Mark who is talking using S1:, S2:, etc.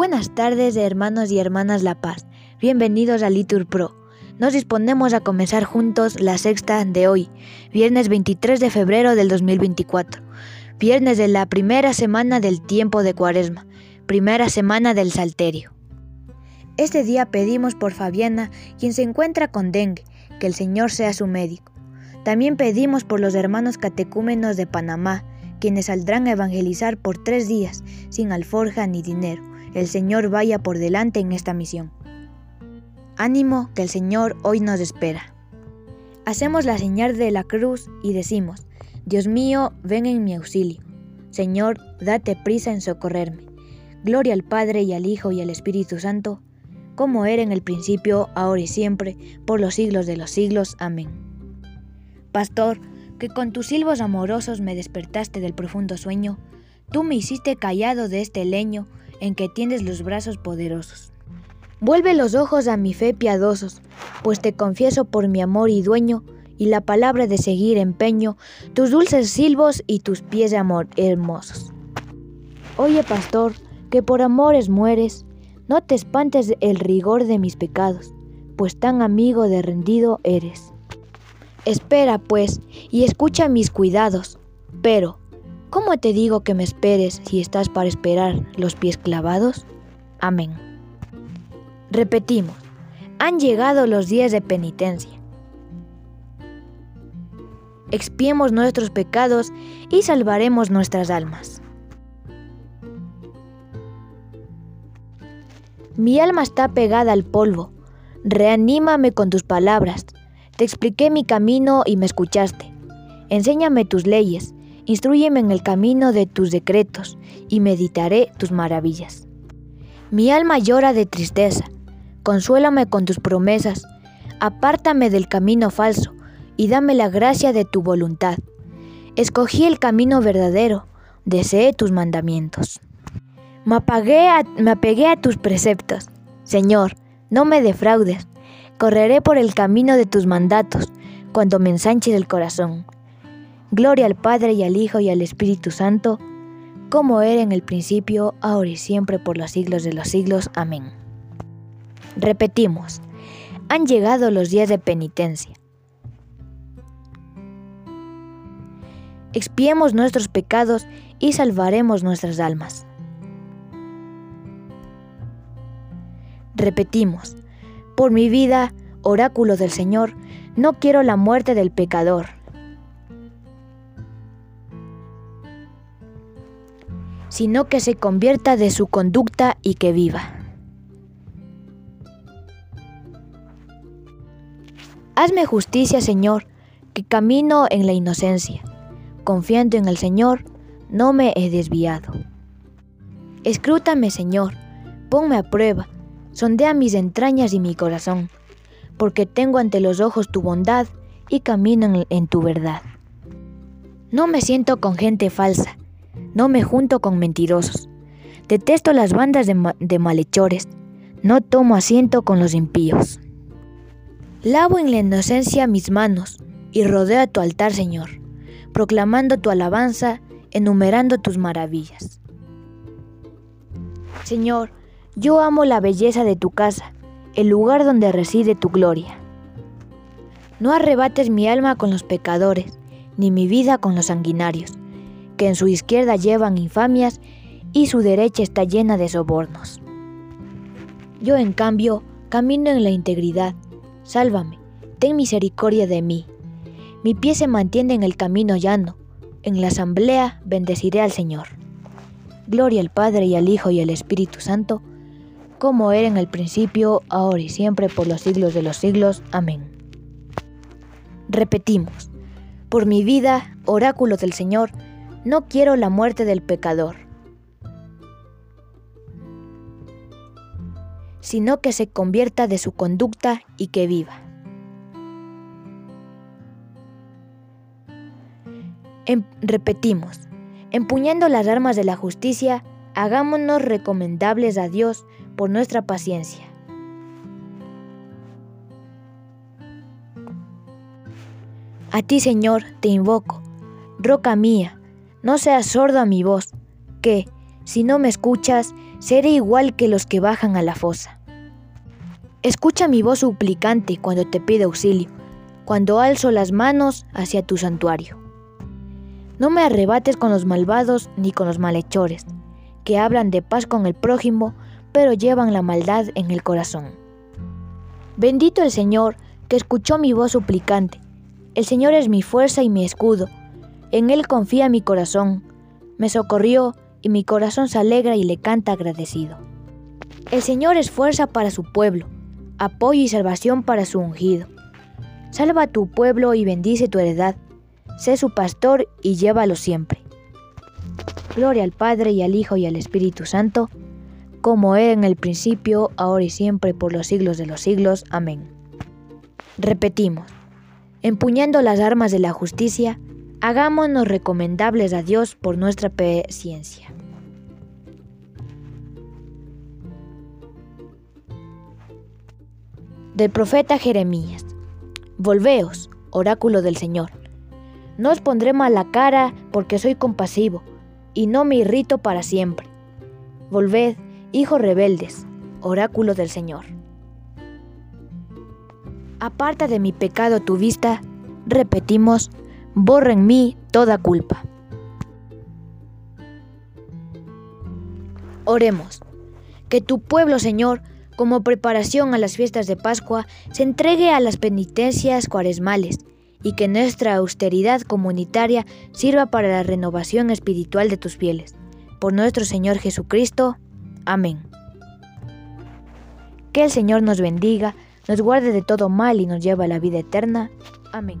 S1: Buenas tardes, hermanos y hermanas La Paz. Bienvenidos a Litur Pro. Nos disponemos a comenzar juntos la sexta de hoy, viernes 23 de febrero del 2024, viernes de la primera semana del tiempo de Cuaresma, primera semana del Salterio. Este día pedimos por Fabiana, quien se encuentra con dengue, que el Señor sea su médico. También pedimos por los hermanos catecúmenos de Panamá, quienes saldrán a evangelizar por tres días, sin alforja ni dinero. El Señor vaya por delante en esta misión. Ánimo que el Señor hoy nos espera. Hacemos la señal de la cruz y decimos, Dios mío, ven en mi auxilio. Señor, date prisa en socorrerme. Gloria al Padre y al Hijo y al Espíritu Santo, como era en el principio, ahora y siempre, por los siglos de los siglos. Amén. Pastor, que con tus silbos amorosos me despertaste del profundo sueño, tú me hiciste callado de este leño en que tiendes los brazos poderosos. Vuelve los ojos a mi fe piadosos, pues te confieso por mi amor y dueño, y la palabra de seguir empeño, tus dulces silbos y tus pies de amor hermosos. Oye, pastor, que por amores mueres, no te espantes el rigor de mis pecados, pues tan amigo de rendido eres. Espera, pues, y escucha mis cuidados. Pero, ¿cómo te digo que me esperes si estás para esperar los pies clavados? Amén. Repetimos, han llegado los días de penitencia. Expiemos nuestros pecados y salvaremos nuestras almas. Mi alma está pegada al polvo. Reanímame con tus palabras. Te expliqué mi camino y me escuchaste. Enséñame tus leyes, instruyeme en el camino de tus decretos y meditaré tus maravillas. Mi alma llora de tristeza. Consuélame con tus promesas. Apártame del camino falso y dame la gracia de tu voluntad. Escogí el camino verdadero, deseé tus mandamientos. Me, me apegué a tus preceptos. Señor, no me defraudes. Correré por el camino de tus mandatos cuando me ensanches el corazón. Gloria al Padre y al Hijo y al Espíritu Santo, como era en el principio, ahora y siempre, por los siglos de los siglos. Amén. Repetimos, han llegado los días de penitencia. Expiemos nuestros pecados y salvaremos nuestras almas. Repetimos, por mi vida, oráculo del Señor, no quiero la muerte del pecador. Sino que se convierta de su conducta y que viva. Hazme justicia, Señor, que camino en la inocencia. Confiando en el Señor, no me he desviado. Escrútame, Señor, ponme a prueba Sondea mis entrañas y mi corazón, porque tengo ante los ojos tu bondad y camino en, tu verdad. No me siento con gente falsa, no me junto con mentirosos. Detesto las bandas de, malhechores, no tomo asiento con los impíos. Lavo en la inocencia mis manos y rodeo a tu altar, Señor, proclamando tu alabanza, enumerando tus maravillas. Señor, yo amo la belleza de tu casa, el lugar donde reside tu gloria. No arrebates mi alma con los pecadores, ni mi vida con los sanguinarios, que en su izquierda llevan infamias y su derecha está llena de sobornos. Yo, en cambio, camino en la integridad. Sálvame, ten misericordia de mí. Mi pie se mantiene en el camino llano. En la asamblea bendeciré al Señor. Gloria al Padre y al Hijo y al Espíritu Santo, como era en el principio, ahora y siempre, por los siglos de los siglos. Amén. Repetimos, por mi vida, oráculo del Señor, no quiero la muerte del pecador, sino que se convierta de su conducta y que viva. Em, repetimos, empuñando las armas de la justicia, hagámonos recomendables a Dios por nuestra paciencia. A ti, Señor, te invoco, roca mía, no seas sordo a mi voz, que, si no me escuchas, seré igual que los que bajan a la fosa. Escucha mi voz suplicante cuando te pido auxilio, cuando alzo las manos hacia tu santuario. No me arrebates con los malvados ni con los malhechores, que hablan de paz con el prójimo, pero llevan la maldad en el corazón. Bendito el Señor, que escuchó mi voz suplicante. El Señor es mi fuerza y mi escudo. En Él confía mi corazón. Me socorrió y mi corazón se alegra y le canta agradecido. El Señor es fuerza para su pueblo, apoyo y salvación para su ungido. Salva a tu pueblo y bendice tu heredad. Sé su pastor y llévalo siempre. Gloria al Padre y al Hijo y al Espíritu Santo, como era en el principio, ahora y siempre, por los siglos de los siglos. Amén. Repetimos, empuñando las armas de la justicia, hagámonos recomendables a Dios por nuestra paciencia. Del profeta Jeremías. Volveos, oráculo del Señor. No os pondré mala cara porque soy compasivo, y no me irrito para siempre. Volved, hijos rebeldes, oráculo del Señor. Aparta de mi pecado tu vista, repetimos, borra en mí toda culpa. Oremos. Que tu pueblo, Señor, como preparación a las fiestas de Pascua, se entregue a las penitencias cuaresmales y que nuestra austeridad comunitaria sirva para la renovación espiritual de tus fieles. Por nuestro Señor Jesucristo. Amén. Que el Señor nos bendiga, nos guarde de todo mal y nos lleve a la vida eterna. Amén.